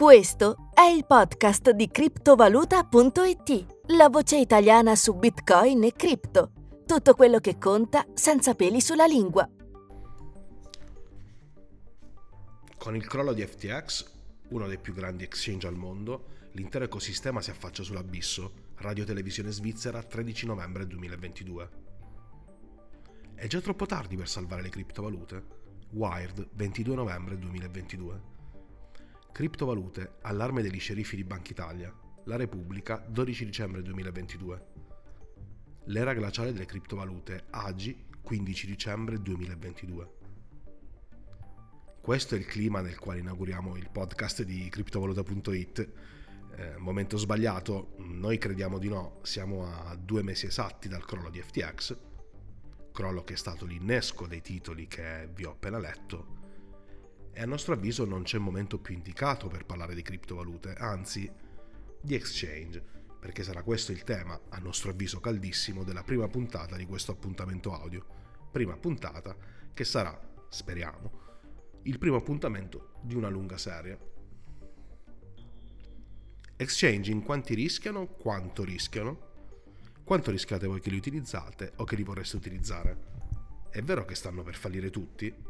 Questo è il podcast di criptovaluta.it, la voce italiana su Bitcoin e cripto. Tutto quello che conta senza peli sulla lingua. Con il crollo di FTX, uno dei più grandi exchange al mondo, l'intero ecosistema si affaccia sull'abisso, Radio Televisione Svizzera 13 novembre 2022. È già troppo tardi per salvare le criptovalute? Wired 22 novembre 2022. Criptovalute, allarme degli sceriffi di Banca Italia. La Repubblica, 12 dicembre 2022. L'era glaciale delle criptovalute, AGI, 15 dicembre 2022. Questo è il clima nel quale inauguriamo il podcast di criptovaluta.it. Eh, momento sbagliato, noi crediamo di no, siamo a due mesi esatti dal crollo di FTX, crollo che è stato l'innesco dei titoli che vi ho appena letto e a nostro avviso non c'è momento più indicato per parlare di criptovalute, anzi di exchange, perché sarà questo il tema, a nostro avviso caldissimo, della prima puntata di questo appuntamento audio. Prima puntata che sarà, speriamo, il primo appuntamento di una lunga serie. Exchange in quanti rischiano, quanto rischiano, quanto rischiate voi che li utilizzate o che li vorreste utilizzare. È vero che stanno per fallire tutti?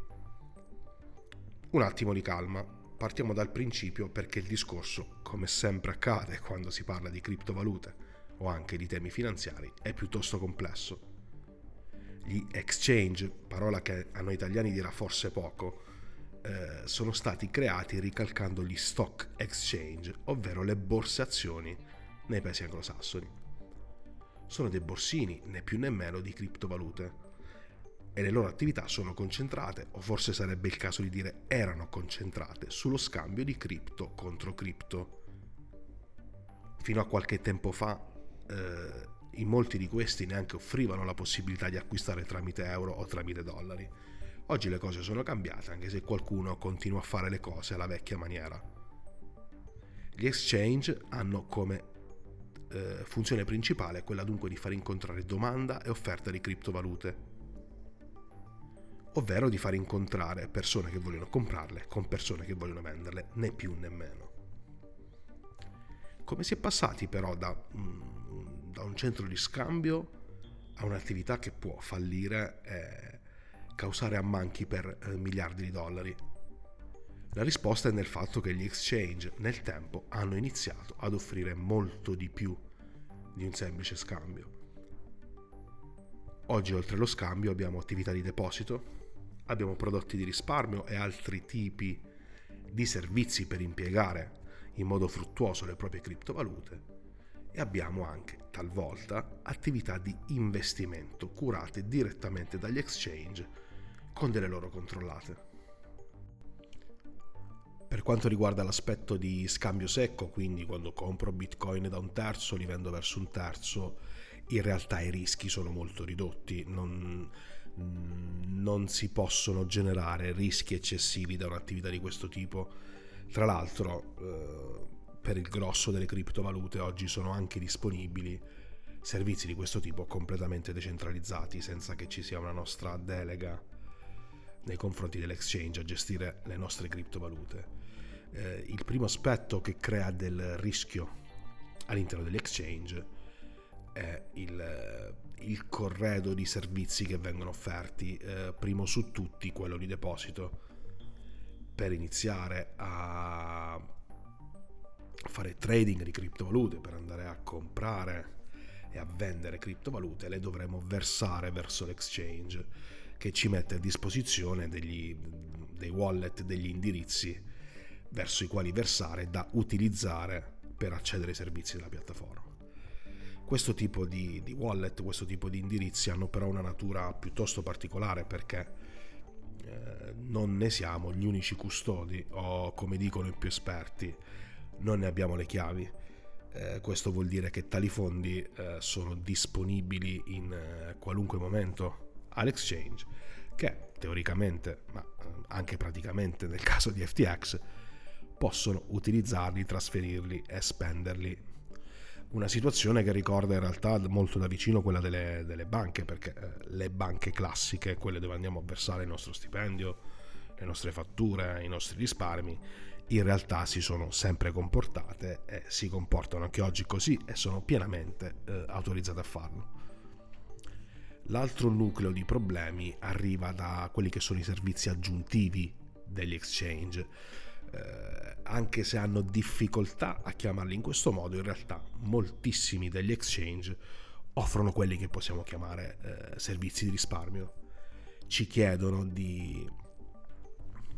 Un attimo di calma, partiamo dal principio perché il discorso, come sempre accade quando si parla di criptovalute o anche di temi finanziari, è piuttosto complesso. Gli exchange, parola che a noi italiani dirà forse poco, eh, sono stati creati ricalcando gli stock exchange, ovvero le borse azioni nei paesi anglosassoni. Sono dei borsini, né più né meno, di criptovalute e le loro attività sono concentrate, o forse sarebbe il caso di dire erano concentrate, sullo scambio di cripto contro cripto. Fino a qualche tempo fa eh, in molti di questi neanche offrivano la possibilità di acquistare tramite euro o tramite dollari. Oggi le cose sono cambiate, anche se qualcuno continua a fare le cose alla vecchia maniera. Gli exchange hanno come eh, funzione principale quella dunque di far incontrare domanda e offerta di criptovalute ovvero di far incontrare persone che vogliono comprarle con persone che vogliono venderle, né più né meno. Come si è passati però da, mm, da un centro di scambio a un'attività che può fallire e causare ammanchi per eh, miliardi di dollari? La risposta è nel fatto che gli exchange nel tempo hanno iniziato ad offrire molto di più di un semplice scambio. Oggi oltre allo scambio abbiamo attività di deposito, abbiamo prodotti di risparmio e altri tipi di servizi per impiegare in modo fruttuoso le proprie criptovalute e abbiamo anche talvolta attività di investimento curate direttamente dagli exchange con delle loro controllate. Per quanto riguarda l'aspetto di scambio secco, quindi quando compro bitcoin da un terzo, li vendo verso un terzo, in realtà i rischi sono molto ridotti. Non, non si possono generare rischi eccessivi da un'attività di questo tipo. Tra l'altro, eh, per il grosso delle criptovalute oggi sono anche disponibili servizi di questo tipo completamente decentralizzati, senza che ci sia una nostra delega nei confronti dell'exchange a gestire le nostre criptovalute. Eh, il primo aspetto che crea del rischio all'interno dell'exchange è il, il corredo di servizi che vengono offerti, eh, primo su tutti quello di deposito, per iniziare a fare trading di criptovalute, per andare a comprare e a vendere criptovalute, le dovremo versare verso l'exchange che ci mette a disposizione degli, dei wallet, degli indirizzi verso i quali versare da utilizzare per accedere ai servizi della piattaforma. Questo tipo di, di, wallet, questo tipo di indirizzi hanno però una natura piuttosto particolare perché eh, non ne siamo gli unici custodi o come dicono i più esperti non ne abbiamo le chiavi. Eh, questo vuol dire che tali fondi eh, sono disponibili in eh, qualunque momento all'exchange che teoricamente, ma eh, anche praticamente nel caso di FTX, possono utilizzarli, trasferirli e spenderli una situazione che ricorda in realtà molto da vicino quella delle, delle banche, perché eh, le banche classiche, quelle dove andiamo a versare il nostro stipendio, le nostre fatture, i nostri risparmi, in realtà si sono sempre comportate e si comportano anche oggi così e sono pienamente eh, autorizzate a farlo. L'altro nucleo di problemi arriva da quelli che sono i servizi aggiuntivi degli exchange. Eh, anche se hanno difficoltà a chiamarli in questo modo, in realtà moltissimi degli exchange offrono quelli che possiamo chiamare eh, servizi di risparmio. Ci chiedono di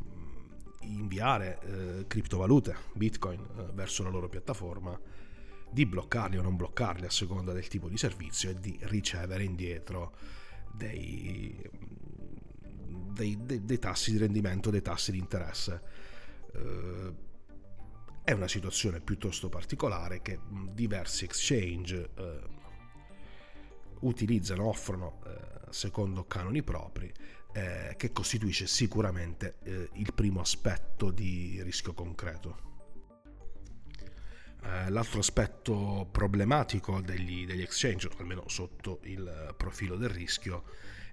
mm, inviare eh, criptovalute, bitcoin, eh, verso la loro piattaforma, di bloccarli o non bloccarli a seconda del tipo di servizio e di ricevere indietro dei, dei, dei, dei tassi di rendimento, dei tassi di interesse. Uh, è una situazione piuttosto particolare che diversi exchange uh, utilizzano, offrono uh, secondo canoni propri, che costituisce sicuramente il primo aspetto di rischio concreto. L'altro aspetto problematico degli, degli exchange, almeno sotto il profilo del rischio,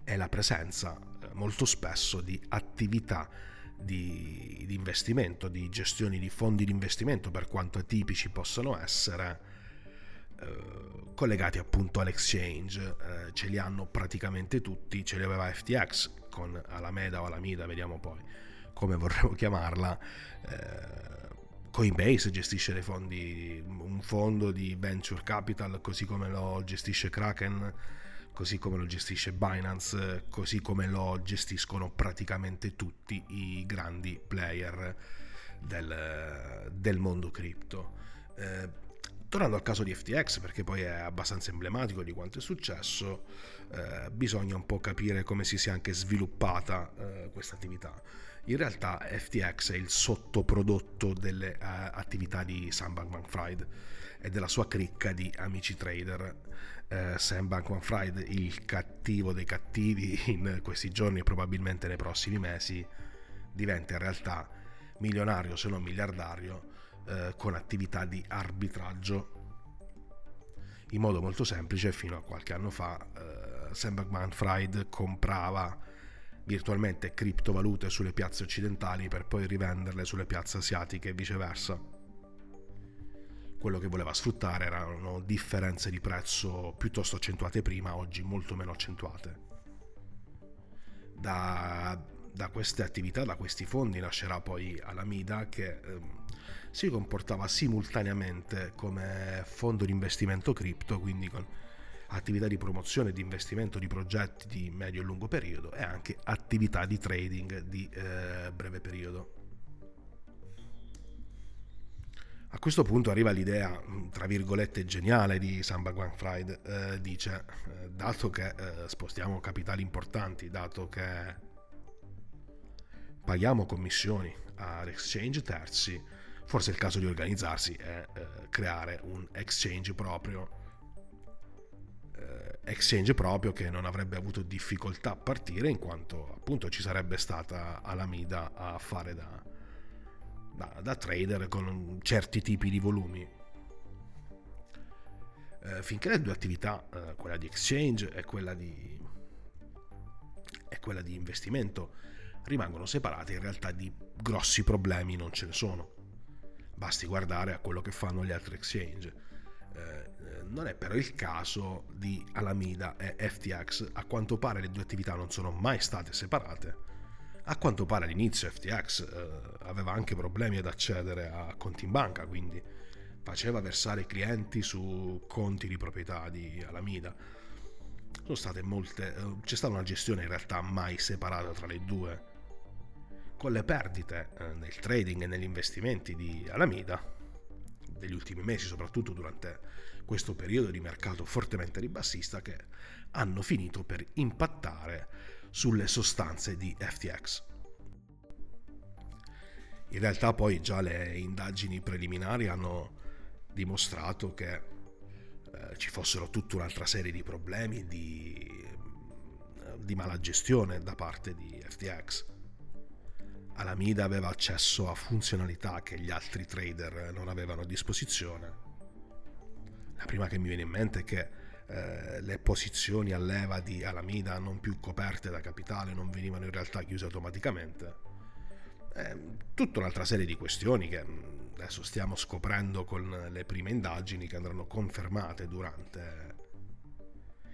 è la presenza molto spesso di attività di, di, investimento, di gestioni di fondi di investimento, per quanto atipici possano essere, eh, collegati appunto all'exchange. Eh, ce li hanno praticamente tutti, ce li aveva FTX con Alameda o Alameda, vediamo poi come vorremmo chiamarla. Eh, Coinbase gestisce dei fondi, un fondo di venture capital, così come lo gestisce Kraken così come lo gestisce Binance, così come lo gestiscono praticamente tutti i grandi player del, del mondo cripto. Eh, tornando al caso di FTX, perché poi è abbastanza emblematico di quanto è successo, eh, bisogna un po' capire come si sia anche sviluppata eh, questa attività. In realtà FTX è il sottoprodotto delle uh, attività di Sam Bankman-Fried e della sua cricca di amici trader eh, Sam Bankman-Fried, il cattivo dei cattivi in questi giorni e probabilmente nei prossimi mesi, diventa in realtà milionario se non miliardario eh, con attività di arbitraggio. In modo molto semplice, fino a qualche anno fa, eh, Sam Bankman-Fried comprava virtualmente criptovalute sulle piazze occidentali per poi rivenderle sulle piazze asiatiche e viceversa quello che voleva sfruttare erano differenze di prezzo piuttosto accentuate prima, oggi molto meno accentuate. Da, da queste attività, da questi fondi nascerà poi Alameda che ehm, si comportava simultaneamente come fondo di investimento cripto, quindi con attività di promozione di investimento di progetti di medio e lungo periodo e anche attività di trading di eh, breve periodo. A questo punto arriva l'idea, mm, tra virgolette, geniale di Sam Bankman-Fried, eh, dice, eh, dato che eh, spostiamo capitali importanti, dato che paghiamo commissioni ad exchange terzi, forse è il caso di organizzarsi e eh, creare un exchange proprio, eh, exchange proprio che non avrebbe avuto difficoltà a partire in quanto appunto ci sarebbe stata Alameda a fare da da, da trader con certi tipi di volumi. Eh, finché le due attività, eh, quella di exchange e quella di, e quella di investimento, rimangono separate, in realtà di grossi problemi non ce ne sono. Basti guardare a quello che fanno gli altri exchange. Eh, non è però il caso di Alameda e FTX, a quanto pare le due attività non sono mai state separate a quanto pare all'inizio FTX eh, aveva anche problemi ad accedere a conti in banca, quindi faceva versare clienti su conti di proprietà di Alameda. Sono state molte, eh, c'è stata una gestione in realtà mai separata tra le due. Con le perdite eh, nel trading e negli investimenti di Alameda, degli ultimi mesi, soprattutto durante questo periodo di mercato fortemente ribassista, che hanno finito per impattare sulle sostanze di FTX. In realtà poi già le indagini preliminari hanno dimostrato che eh, ci fossero tutta un'altra serie di problemi di, eh, di mala gestione da parte di FTX. Alameda aveva accesso a funzionalità che gli altri trader non avevano a disposizione. La prima che mi viene in mente è che eh, le posizioni a leva di Alameda non più coperte da capitale non venivano in realtà chiuse automaticamente Eh, tutta un'altra serie di questioni che mm, adesso stiamo scoprendo con le prime indagini che andranno confermate durante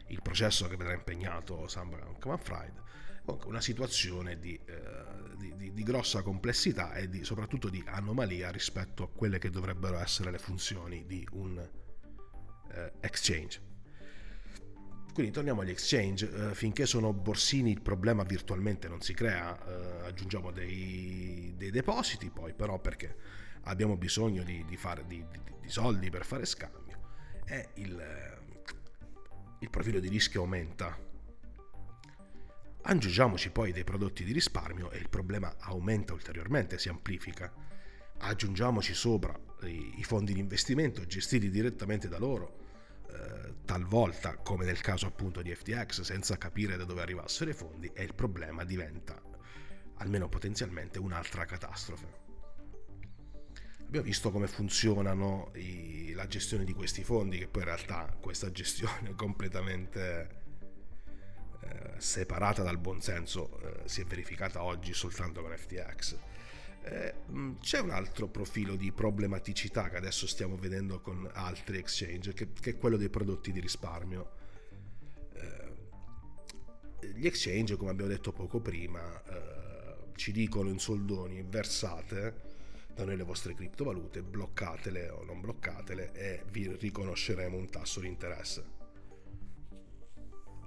il processo che vedrà impegnato Sam Bankman-Fried. Comunque una situazione di, eh, di, di, di, grossa complessità e soprattutto di anomalia rispetto a quelle che dovrebbero essere le funzioni di un eh, exchange. Quindi torniamo agli exchange, uh, finché sono borsini il problema virtualmente non si crea, uh, aggiungiamo dei, dei, depositi poi però perché abbiamo bisogno di, di, fare, di, di soldi per fare scambio e il, il profilo di rischio aumenta. Aggiungiamoci poi dei prodotti di risparmio e il problema aumenta ulteriormente, si amplifica. Aggiungiamoci sopra i, i fondi di investimento gestiti direttamente da loro eh, talvolta, come nel caso appunto di FTX, senza capire da dove arrivassero i fondi e il problema diventa, almeno potenzialmente, un'altra catastrofe. Abbiamo visto come funzionano i, la gestione di questi fondi, che poi in realtà questa gestione completamente eh, separata dal buonsenso eh, si è verificata oggi soltanto con FTX c'è un altro profilo di problematicità che adesso stiamo vedendo con altri exchange, che, che è quello dei prodotti di risparmio. Eh, gli exchange, come abbiamo detto poco prima, eh, ci dicono in soldoni versate da noi le vostre criptovalute, bloccatele o non bloccatele e vi riconosceremo un tasso di interesse.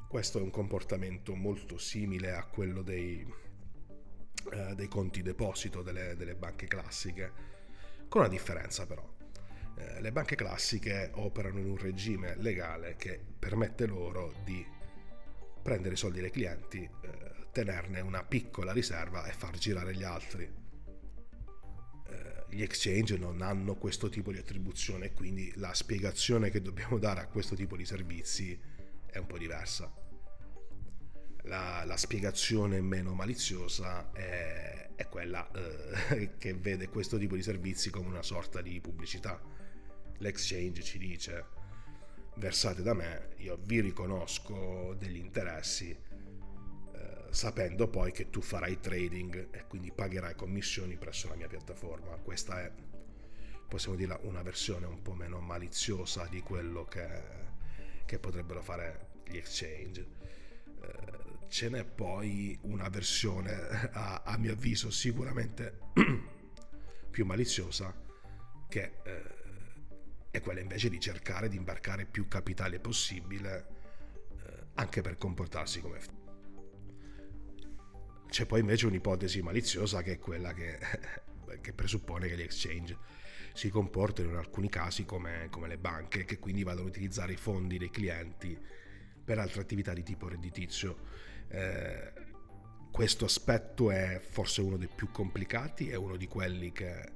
Questo è un comportamento molto simile a quello dei, eh, dei conti deposito delle, delle, banche classiche, con una differenza però. Eh, le banche classiche operano in un regime legale che permette loro di prendere i soldi dei clienti, eh, tenerne una piccola riserva e far girare gli altri. Eh, gli exchange non hanno questo tipo di attribuzione, quindi la spiegazione che dobbiamo dare a questo tipo di servizi è un po' diversa la, la spiegazione meno maliziosa è, è quella eh, che vede questo tipo di servizi come una sorta di pubblicità. L'exchange ci dice versate da me, io vi riconosco degli interessi, eh, sapendo poi che tu farai trading e quindi pagherai commissioni presso la mia piattaforma. Questa è, possiamo dire, una versione un po' meno maliziosa di quello che, che potrebbero fare gli exchange. Eh, ce n'è poi una versione, a, a mio avviso, sicuramente più maliziosa, che eh, è quella invece di cercare di imbarcare più capitale possibile, eh, anche per comportarsi come... C'è poi invece un'ipotesi maliziosa che è quella che, che presuppone che gli exchange si comportino in alcuni casi come, come le banche, che quindi vadano a utilizzare i fondi dei clienti per altre attività di tipo redditizio eh, questo aspetto è forse uno dei più complicati, è uno di quelli che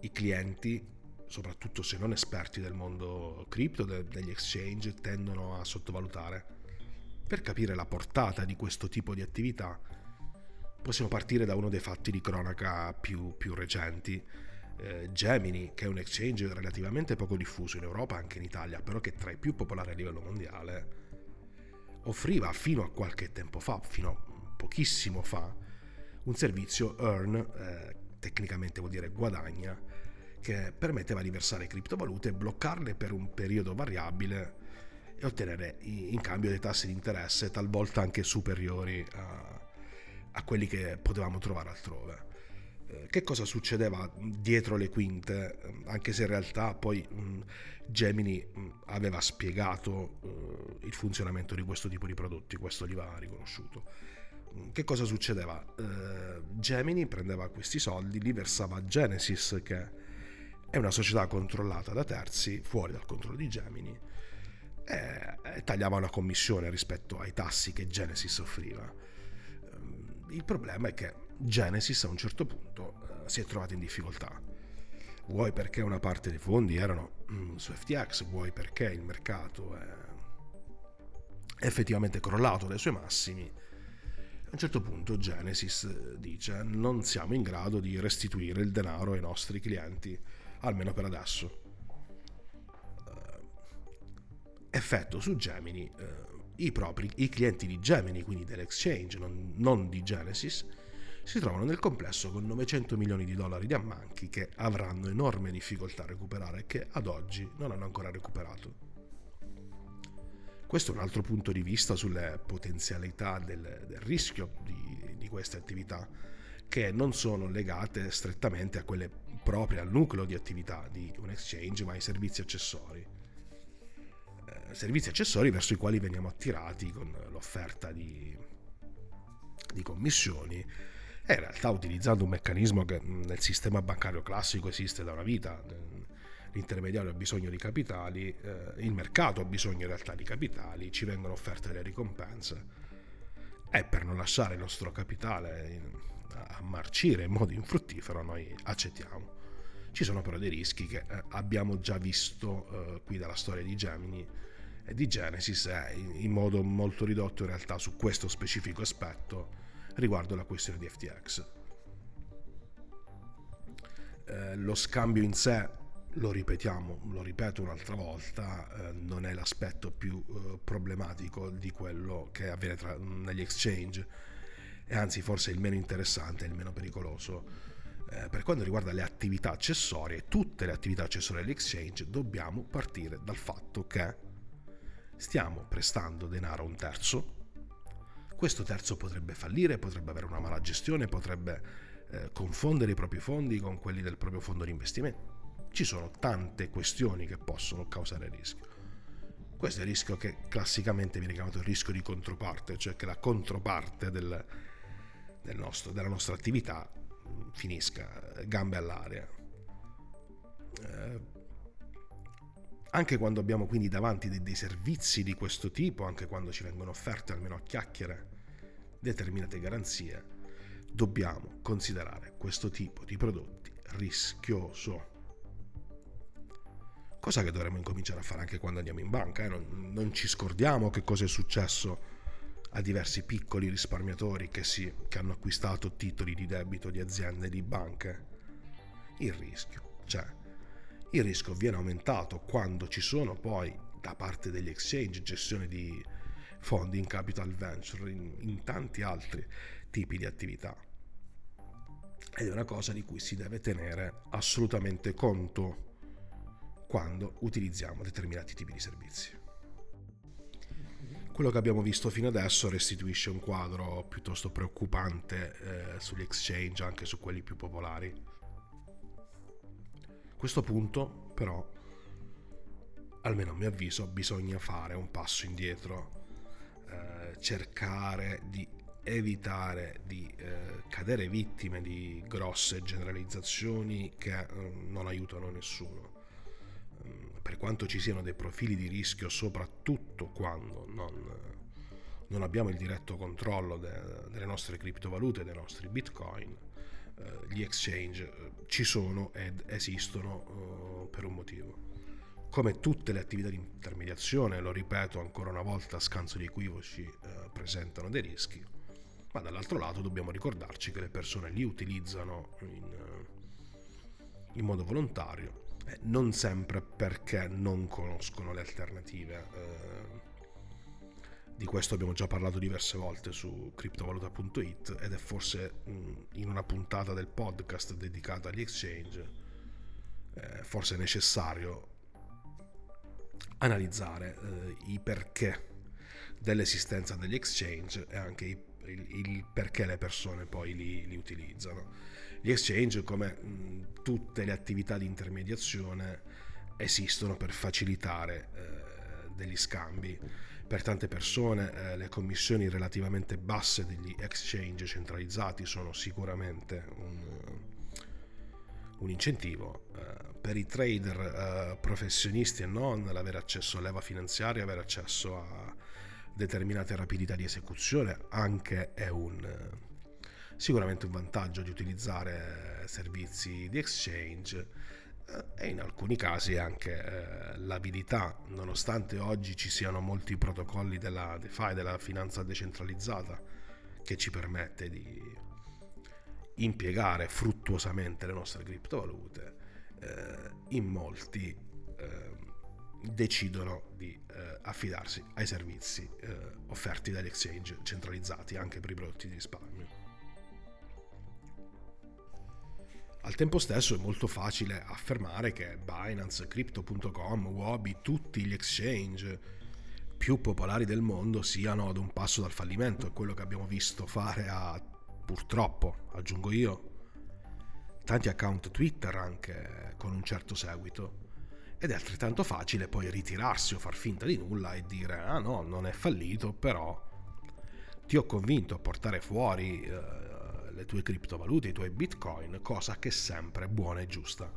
i clienti, soprattutto se non esperti del mondo cripto, de- degli exchange, tendono a sottovalutare. Per capire la portata di questo tipo di attività, possiamo partire da uno dei fatti di cronaca più, più recenti. Eh, Gemini, che è un exchange relativamente poco diffuso in Europa, anche in Italia, però che è tra i più popolari a livello mondiale, offriva fino a qualche tempo fa, fino a pochissimo fa, un servizio earn, eh, tecnicamente vuol dire guadagna, che permetteva di versare criptovalute, bloccarle per un periodo variabile e ottenere in cambio dei tassi di interesse talvolta anche superiori a, a quelli che potevamo trovare altrove. Eh, che cosa succedeva dietro le quinte, anche se in realtà poi Gemini aveva spiegato eh, il funzionamento di questo tipo di prodotti, questo gli va riconosciuto. Che cosa succedeva? Eh, Gemini prendeva questi soldi, li versava a Genesis, che è una società controllata da terzi, fuori dal controllo di Gemini, e tagliava una commissione rispetto ai tassi che Genesis offriva. Il problema è che Genesis a un certo punto si è trovata in difficoltà vuoi perché una parte dei fondi erano mm, su FTX, vuoi perché il mercato è effettivamente crollato dai suoi massimi. A un certo punto Genesis dice non siamo in grado di restituire il denaro ai nostri clienti, almeno per adesso. Uh, effetto su Gemini, uh, i, propri, i clienti di Gemini, quindi dell'exchange, non, non di Genesis, si trovano nel complesso con 900 milioni di dollari di ammanchi che avranno enorme difficoltà a recuperare e che ad oggi non hanno ancora recuperato. Questo è un altro punto di vista sulle potenzialità del, del rischio di, di queste attività che non sono legate strettamente a quelle proprie al nucleo di attività di un exchange, ma ai servizi accessori. Eh, servizi accessori verso i quali veniamo attirati con l'offerta di, di commissioni e in realtà utilizzando un meccanismo che nel sistema bancario classico esiste da una vita. L'intermediario ha bisogno di capitali, eh, il mercato ha bisogno in realtà di capitali, ci vengono offerte le ricompense e per non lasciare il nostro capitale in, a marcire in modo infruttifero noi accettiamo. Ci sono però dei rischi che eh, abbiamo già visto eh, qui dalla storia di Gemini e di Genesis e in modo molto ridotto in realtà su questo specifico aspetto riguardo la questione di FTX. Eh, lo scambio in sé, lo ripetiamo, lo ripeto un'altra volta, eh, non è l'aspetto più eh, problematico di quello che avviene tra, negli exchange e anzi forse il meno interessante e il meno pericoloso. Eh, per quanto riguarda le attività accessorie, tutte le attività accessorie dell'exchange, dobbiamo partire dal fatto che stiamo prestando denaro a un terzo, questo terzo potrebbe fallire, potrebbe avere una mala gestione, potrebbe eh, confondere i propri fondi con quelli del proprio fondo di investimento. Ci sono tante questioni che possono causare rischio. Questo è il rischio che classicamente viene chiamato il rischio di controparte, cioè che la controparte del, del nostro, della nostra attività mm, finisca eh, gambe all'aria. Eh, anche quando abbiamo quindi davanti dei, dei, servizi di questo tipo, anche quando ci vengono offerte almeno a chiacchiere determinate garanzie, dobbiamo considerare questo tipo di prodotti rischioso. Cosa che dovremmo incominciare a fare anche quando andiamo in banca. Eh? Non, non ci scordiamo che cosa è successo a diversi piccoli risparmiatori che, si, che hanno acquistato titoli di debito di aziende di banche. Il rischio c'è. Cioè, il rischio viene aumentato quando ci sono poi da parte degli exchange gestione di fondi in capital venture, in, in tanti altri tipi di attività. Ed è una cosa di cui si deve tenere assolutamente conto quando utilizziamo determinati tipi di servizi. Quello che abbiamo visto fino adesso restituisce un quadro piuttosto preoccupante eh, sugli exchange, anche su quelli più popolari. A questo punto, però, almeno a mio avviso, bisogna fare un passo indietro, eh, cercare di evitare di eh, cadere vittime di grosse generalizzazioni che eh, non aiutano nessuno. Per quanto ci siano dei profili di rischio, soprattutto quando non, non abbiamo il diretto controllo de, delle nostre criptovalute, dei nostri bitcoin, gli exchange eh, ci sono ed esistono eh, per un motivo. Come tutte le attività di intermediazione, lo ripeto ancora una volta, a scanso di equivoci, eh, presentano dei rischi, ma dall'altro lato dobbiamo ricordarci che le persone li utilizzano in, in modo volontario eh, non sempre perché non conoscono le alternative. Di questo abbiamo già parlato diverse volte su criptovaluta.it ed è forse mh, in una puntata del podcast dedicata agli exchange eh, forse necessario analizzare eh, i perché dell'esistenza degli exchange e anche il, perché le persone poi li, li utilizzano. Gli exchange, come mh, tutte le attività di intermediazione, esistono per facilitare eh, degli scambi. Per tante persone eh, le commissioni relativamente basse degli exchange centralizzati sono sicuramente un, un incentivo. Eh, per i trader eh, professionisti e non, l'avere accesso a leva finanziaria, avere accesso a determinate rapidità di esecuzione anche è un sicuramente un vantaggio di utilizzare servizi di exchange eh, e in alcuni casi anche eh, l'abilità, nonostante oggi ci siano molti protocolli della DeFi, della finanza decentralizzata, che ci permette di impiegare fruttuosamente le nostre criptovalute, eh, in molti eh, decidono di eh, affidarsi ai servizi eh, offerti dagli exchange centralizzati anche per i prodotti di risparmio. Al tempo stesso è molto facile affermare che Binance, Crypto.com, Wabi, tutti gli exchange più popolari del mondo siano ad un passo dal fallimento. È quello che abbiamo visto fare a, purtroppo, aggiungo io, tanti account Twitter anche con un certo seguito. Ed è altrettanto facile poi ritirarsi o far finta di nulla e dire ah no, non è fallito, però ti ho convinto a portare fuori eh, le tue criptovalute, i tuoi bitcoin, cosa che è sempre buona e giusta.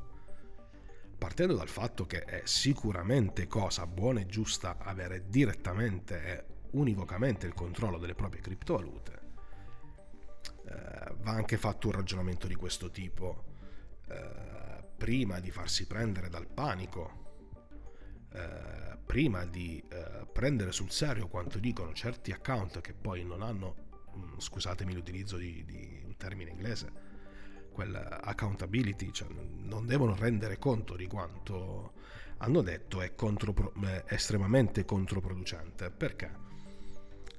Partendo dal fatto che è sicuramente cosa buona e giusta avere direttamente e univocamente il controllo delle proprie criptovalute, eh, va anche fatto un ragionamento di questo tipo. Eh, prima di farsi prendere dal panico, eh, prima di eh, prendere sul serio quanto dicono certi account che poi non hanno, mh, mm, scusatemi l'utilizzo di, di, termine inglese, quell'accountability, cioè non devono rendere conto di quanto hanno detto è, contro, è estremamente controproducente. Perché?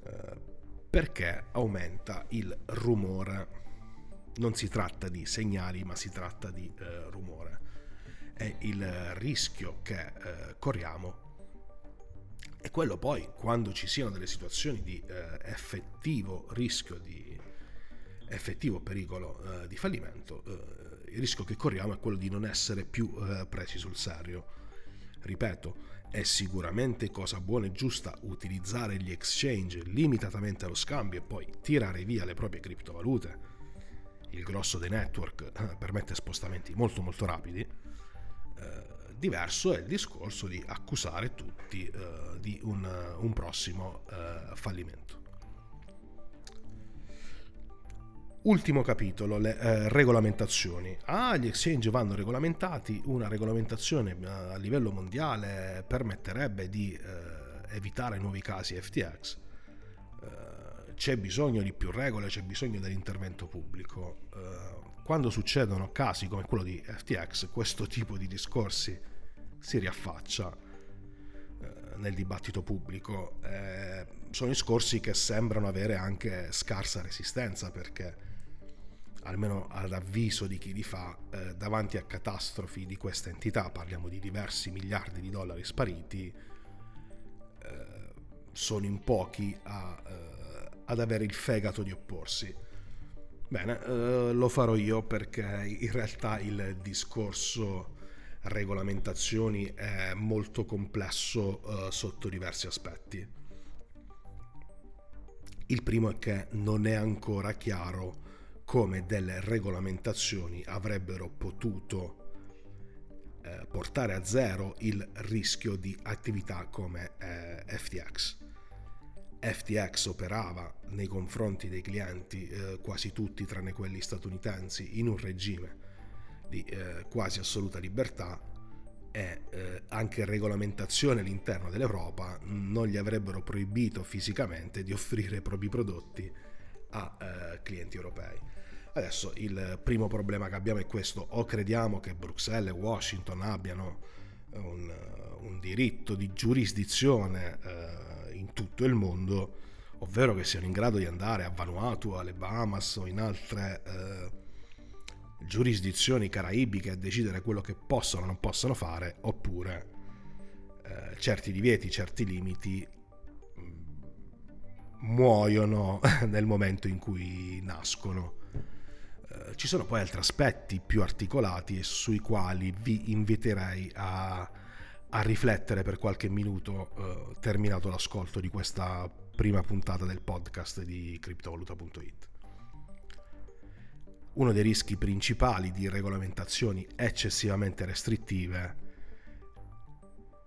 Eh, perché aumenta il rumore. Non si tratta di segnali, ma si tratta di eh, rumore. E il rischio che eh, corriamo è quello poi quando ci siano delle situazioni di eh, effettivo rischio di effettivo pericolo eh, di fallimento, eh, il rischio che corriamo è quello di non essere più eh, presi sul serio. Ripeto, è sicuramente cosa buona e giusta utilizzare gli exchange limitatamente allo scambio e poi tirare via le proprie criptovalute. Il grosso dei network eh, permette spostamenti molto molto rapidi. Eh, diverso è il discorso di accusare tutti eh, di un, un prossimo fallimento. Ultimo capitolo, le eh, regolamentazioni. Ah, gli exchange vanno regolamentati, una regolamentazione eh, a livello mondiale permetterebbe di eh, evitare nuovi casi FTX. Eh, c'è bisogno di più regole, c'è bisogno dell'intervento pubblico. Eh, quando succedono casi come quello di FTX, questo tipo di discorsi si riaffaccia eh, nel dibattito pubblico. sono discorsi che sembrano avere anche scarsa resistenza perché almeno ad avviso di chi li fa, eh, davanti a catastrofi di questa entità, parliamo di diversi miliardi di dollari spariti, eh, sono in pochi a, eh, ad avere il fegato di opporsi. Bene, eh, lo farò io perché in realtà il discorso regolamentazioni è molto complesso eh, sotto diversi aspetti. Il primo è che non è ancora chiaro come delle regolamentazioni avrebbero potuto eh, portare a zero il rischio di attività come eh, FTX. FTX operava nei confronti dei clienti, eh, quasi tutti tranne quelli statunitensi, in un regime di eh, quasi assoluta libertà e eh, anche regolamentazione all'interno dell'Europa non gli avrebbero proibito fisicamente di offrire i propri prodotti a eh, clienti europei. Adesso il primo problema che abbiamo è questo, o crediamo che Bruxelles e Washington abbiano un, un diritto di giurisdizione eh, in tutto il mondo, ovvero che siano in grado di andare a Vanuatu, alle Bahamas o in altre eh, giurisdizioni caraibiche a decidere quello che possono o non possono fare, oppure eh, certi divieti, certi limiti mm, muoiono nel momento in cui nascono. Eh, ci sono poi altri aspetti più articolati sui quali vi inviterei a, a riflettere per qualche minuto uh, terminato l'ascolto di questa prima puntata del podcast di criptovaluta.it. Uno dei rischi principali di regolamentazioni eccessivamente restrittive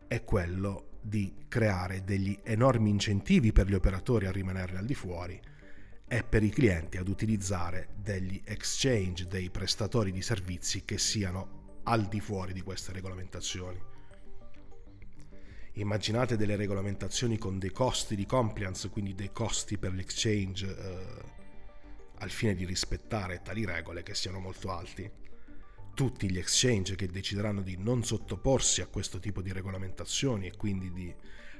è quello di creare degli enormi incentivi per gli operatori a rimanere al di fuori è per i clienti ad utilizzare degli exchange, dei prestatori di servizi che siano al di fuori di queste regolamentazioni. Immaginate delle regolamentazioni con dei costi di compliance, quindi dei costi per l'exchange eh, al fine di rispettare tali regole che siano molto alti. Tutti gli exchange che decideranno di non sottoporsi a questo tipo di regolamentazioni e quindi di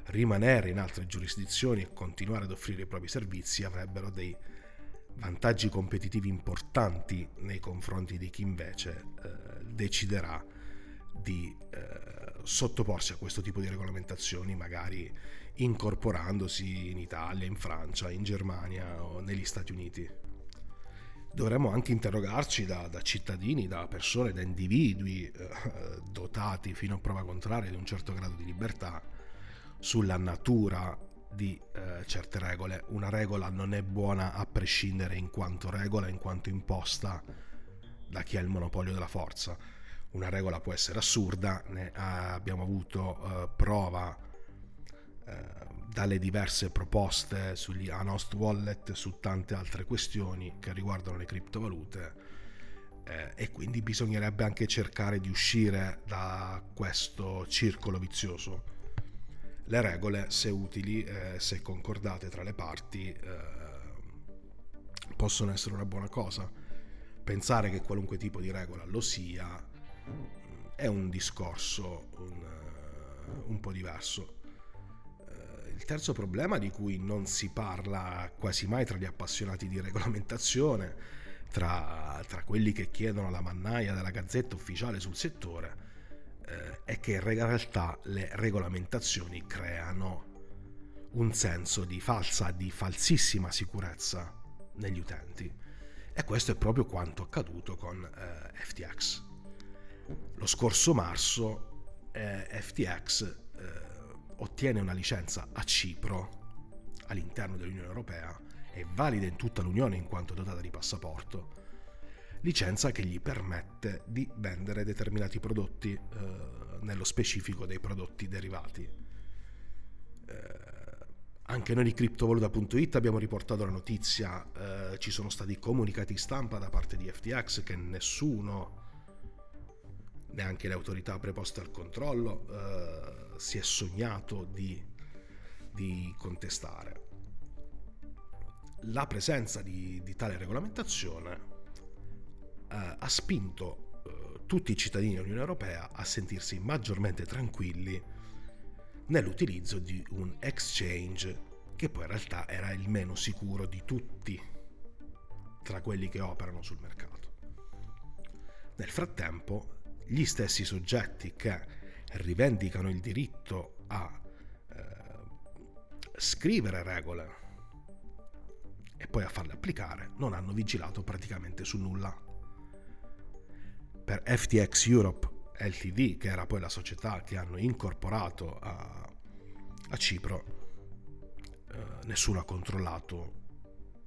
rimanere in altre giurisdizioni e continuare ad offrire i propri servizi avrebbero dei vantaggi competitivi importanti nei confronti di chi invece eh, deciderà di eh, sottoporsi a questo tipo di regolamentazioni, magari incorporandosi in Italia, in Francia, in Germania o negli Stati Uniti. Dovremmo anche interrogarci da, da cittadini, da persone, da individui eh, dotati fino a prova contraria di un certo grado di libertà sulla natura di eh, certe regole. Una regola non è buona a prescindere in quanto regola, in quanto imposta da chi ha il monopolio della forza. Una regola può essere assurda, ne abbiamo avuto eh, prova eh, dalle diverse proposte sugli Anost Wallet, su tante altre questioni che riguardano le criptovalute eh, e quindi bisognerebbe anche cercare di uscire da questo circolo vizioso. Le regole, se utili, eh, se concordate tra le parti, eh, possono essere una buona cosa. Pensare che qualunque tipo di regola lo sia è un discorso un, un po' diverso il terzo problema di cui non si parla quasi mai tra gli appassionati di regolamentazione, tra, tra quelli che chiedono la mannaia della gazzetta ufficiale sul settore, eh, è che in realtà le regolamentazioni creano un senso di falsa, di falsissima sicurezza negli utenti. E questo è proprio quanto accaduto con eh, FTX. Lo scorso marzo eh, FTX ottiene una licenza a Cipro all'interno dell'Unione Europea e valida in tutta l'Unione in quanto dotata di passaporto, licenza che gli permette di vendere determinati prodotti, eh, nello specifico dei prodotti derivati. Eh, anche noi di criptovaluta.it abbiamo riportato la notizia, eh, ci sono stati comunicati stampa da parte di FTX che nessuno, neanche le autorità preposte al controllo, eh, si è sognato di, di contestare. La presenza di, di tale regolamentazione eh, ha spinto eh, tutti i cittadini dell'Unione Europea a sentirsi maggiormente tranquilli nell'utilizzo di un exchange che poi in realtà era il meno sicuro di tutti tra quelli che operano sul mercato. Nel frattempo, gli stessi soggetti che rivendicano il diritto a eh, scrivere regole e poi a farle applicare, non hanno vigilato praticamente su nulla. Per FTX Europe LTD, che era poi la società che hanno incorporato a, a Cipro, eh, nessuno ha controllato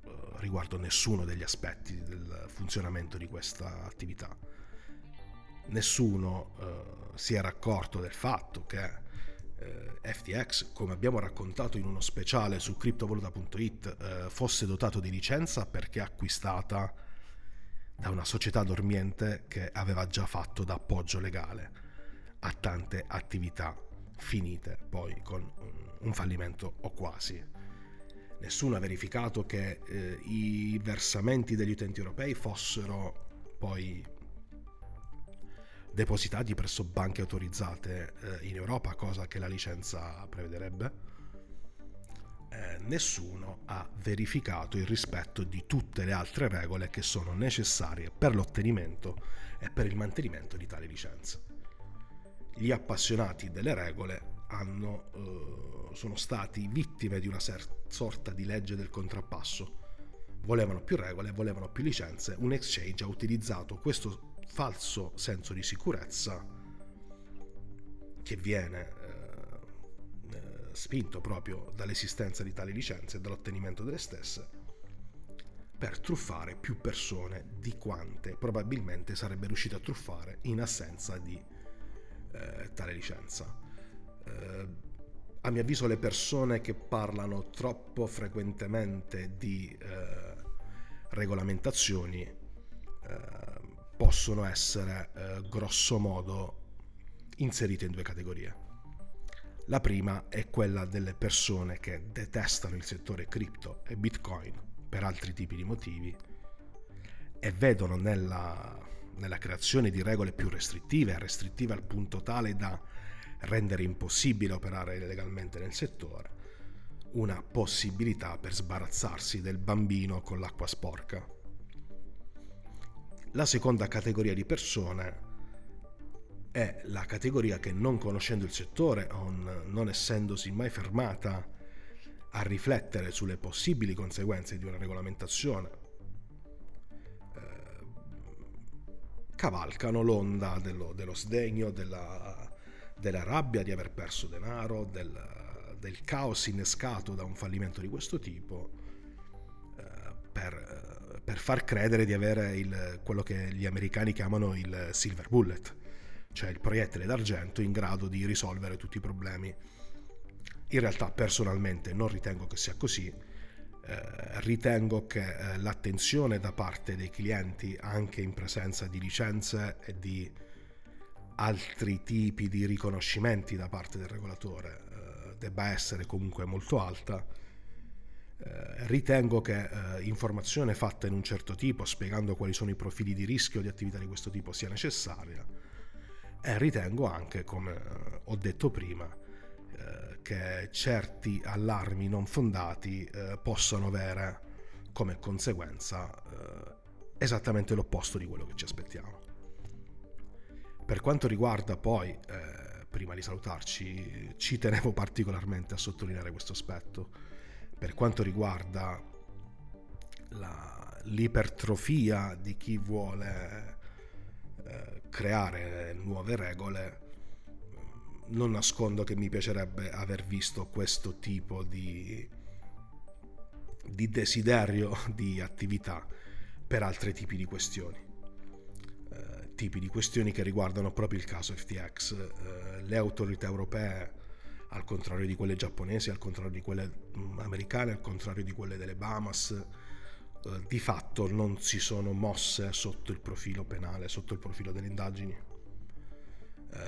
eh, riguardo nessuno degli aspetti del funzionamento di questa attività. Nessuno eh, si era accorto del fatto che eh, FTX, come abbiamo raccontato in uno speciale su criptovaluta.it, eh, fosse dotato di licenza perché acquistata da una società dormiente che aveva già fatto da appoggio legale a tante attività finite poi con un fallimento o quasi. Nessuno ha verificato che eh, i versamenti degli utenti europei fossero poi depositati presso banche autorizzate eh, in Europa, cosa che la licenza prevederebbe, eh, nessuno ha verificato il rispetto di tutte le altre regole che sono necessarie per l'ottenimento e per il mantenimento di tali licenze. Gli appassionati delle regole hanno, eh, sono stati vittime di una sorta di legge del contrappasso. Volevano più regole, volevano più licenze, un exchange ha utilizzato questo falso senso di sicurezza che viene spinto proprio dall'esistenza di tali licenze e dall'ottenimento delle stesse per truffare più persone di quante probabilmente sarebbe riuscito a truffare in assenza di eh, tale licenza. Eh, a mio avviso le persone che parlano troppo frequentemente di eh, regolamentazioni eh, possono essere eh, grosso modo inserite in due categorie. La prima è quella delle persone che detestano il settore cripto e bitcoin per altri tipi di motivi e vedono nella, nella creazione di regole più restrittive, restrittive al punto tale da rendere impossibile operare legalmente nel settore, una possibilità per sbarazzarsi del bambino con l'acqua sporca. La seconda categoria di persone è la categoria che non conoscendo il settore o non essendosi mai fermata a riflettere sulle possibili conseguenze di una regolamentazione, eh, cavalcano l'onda dello, dello sdegno, della, della, rabbia di aver perso denaro, del, del, caos innescato da un fallimento di questo tipo, eh, per, per, far credere di avere il, quello che gli americani chiamano il silver bullet, cioè il proiettile d'argento in grado di risolvere tutti i problemi in realtà personalmente non ritengo che sia così, eh, ritengo che eh, l'attenzione da parte dei clienti anche in presenza di licenze e di altri tipi di riconoscimenti da parte del regolatore eh, debba essere comunque molto alta. Eh, ritengo che eh, informazione fatta in un certo tipo, spiegando quali sono i profili di rischio di attività di questo tipo, sia necessaria. E ritengo anche, come eh, ho detto prima, che certi allarmi non fondati eh, possono avere come conseguenza eh, esattamente l'opposto di quello che ci aspettiamo. Per quanto riguarda poi, eh, prima di salutarci, ci tenevo particolarmente a sottolineare questo aspetto, per quanto riguarda la, l'ipertrofia di chi vuole eh, creare nuove regole, non nascondo che mi piacerebbe aver visto questo tipo di, di desiderio di attività per altri tipi di questioni. Eh, tipi di questioni che riguardano proprio il caso FTX. Eh, le autorità europee, al contrario di quelle giapponesi, al contrario di quelle mm, americane, al contrario di quelle delle Bahamas, eh, di fatto non si sono mosse sotto il profilo penale, sotto il profilo delle indagini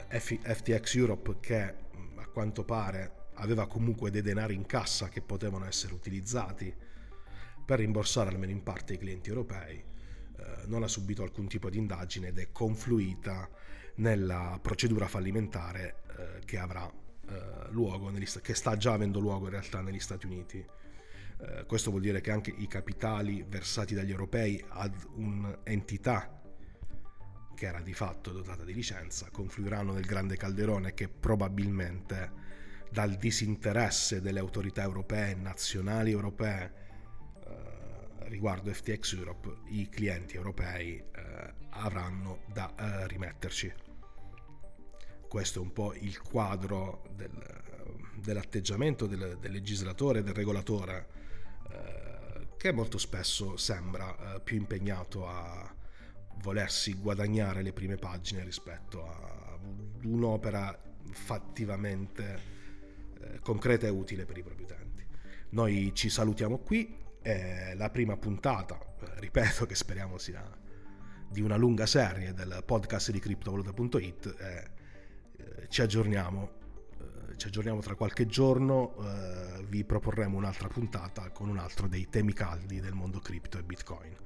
eh, FTX Europe che a quanto pare aveva comunque dei denari in cassa che potevano essere utilizzati per rimborsare almeno in parte i clienti europei, eh, non ha subito alcun tipo di indagine ed è confluita nella procedura fallimentare che avrà luogo, negli, che sta già avendo luogo in realtà negli Stati Uniti. Eh, questo vuol dire che anche i capitali versati dagli europei ad un'entità che era di fatto dotata di licenza, confluiranno nel grande calderone che probabilmente dal disinteresse delle autorità europee nazionali europee eh, riguardo FTX Europe, i clienti europei eh, avranno da eh, rimetterci. Questo è un po' il quadro del, dell'atteggiamento del, del, legislatore, del regolatore, che molto spesso sembra eh, più impegnato a volersi guadagnare le prime pagine rispetto a un'opera fattivamente eh, concreta e utile per i propri utenti. Noi ci salutiamo qui, è la prima puntata, eh, ripeto che speriamo sia di una lunga serie del podcast di criptovaluta.it eh, ci aggiorniamo eh, ci aggiorniamo tra qualche giorno, eh, vi proporremo un'altra puntata con un altro dei temi caldi del mondo cripto e bitcoin.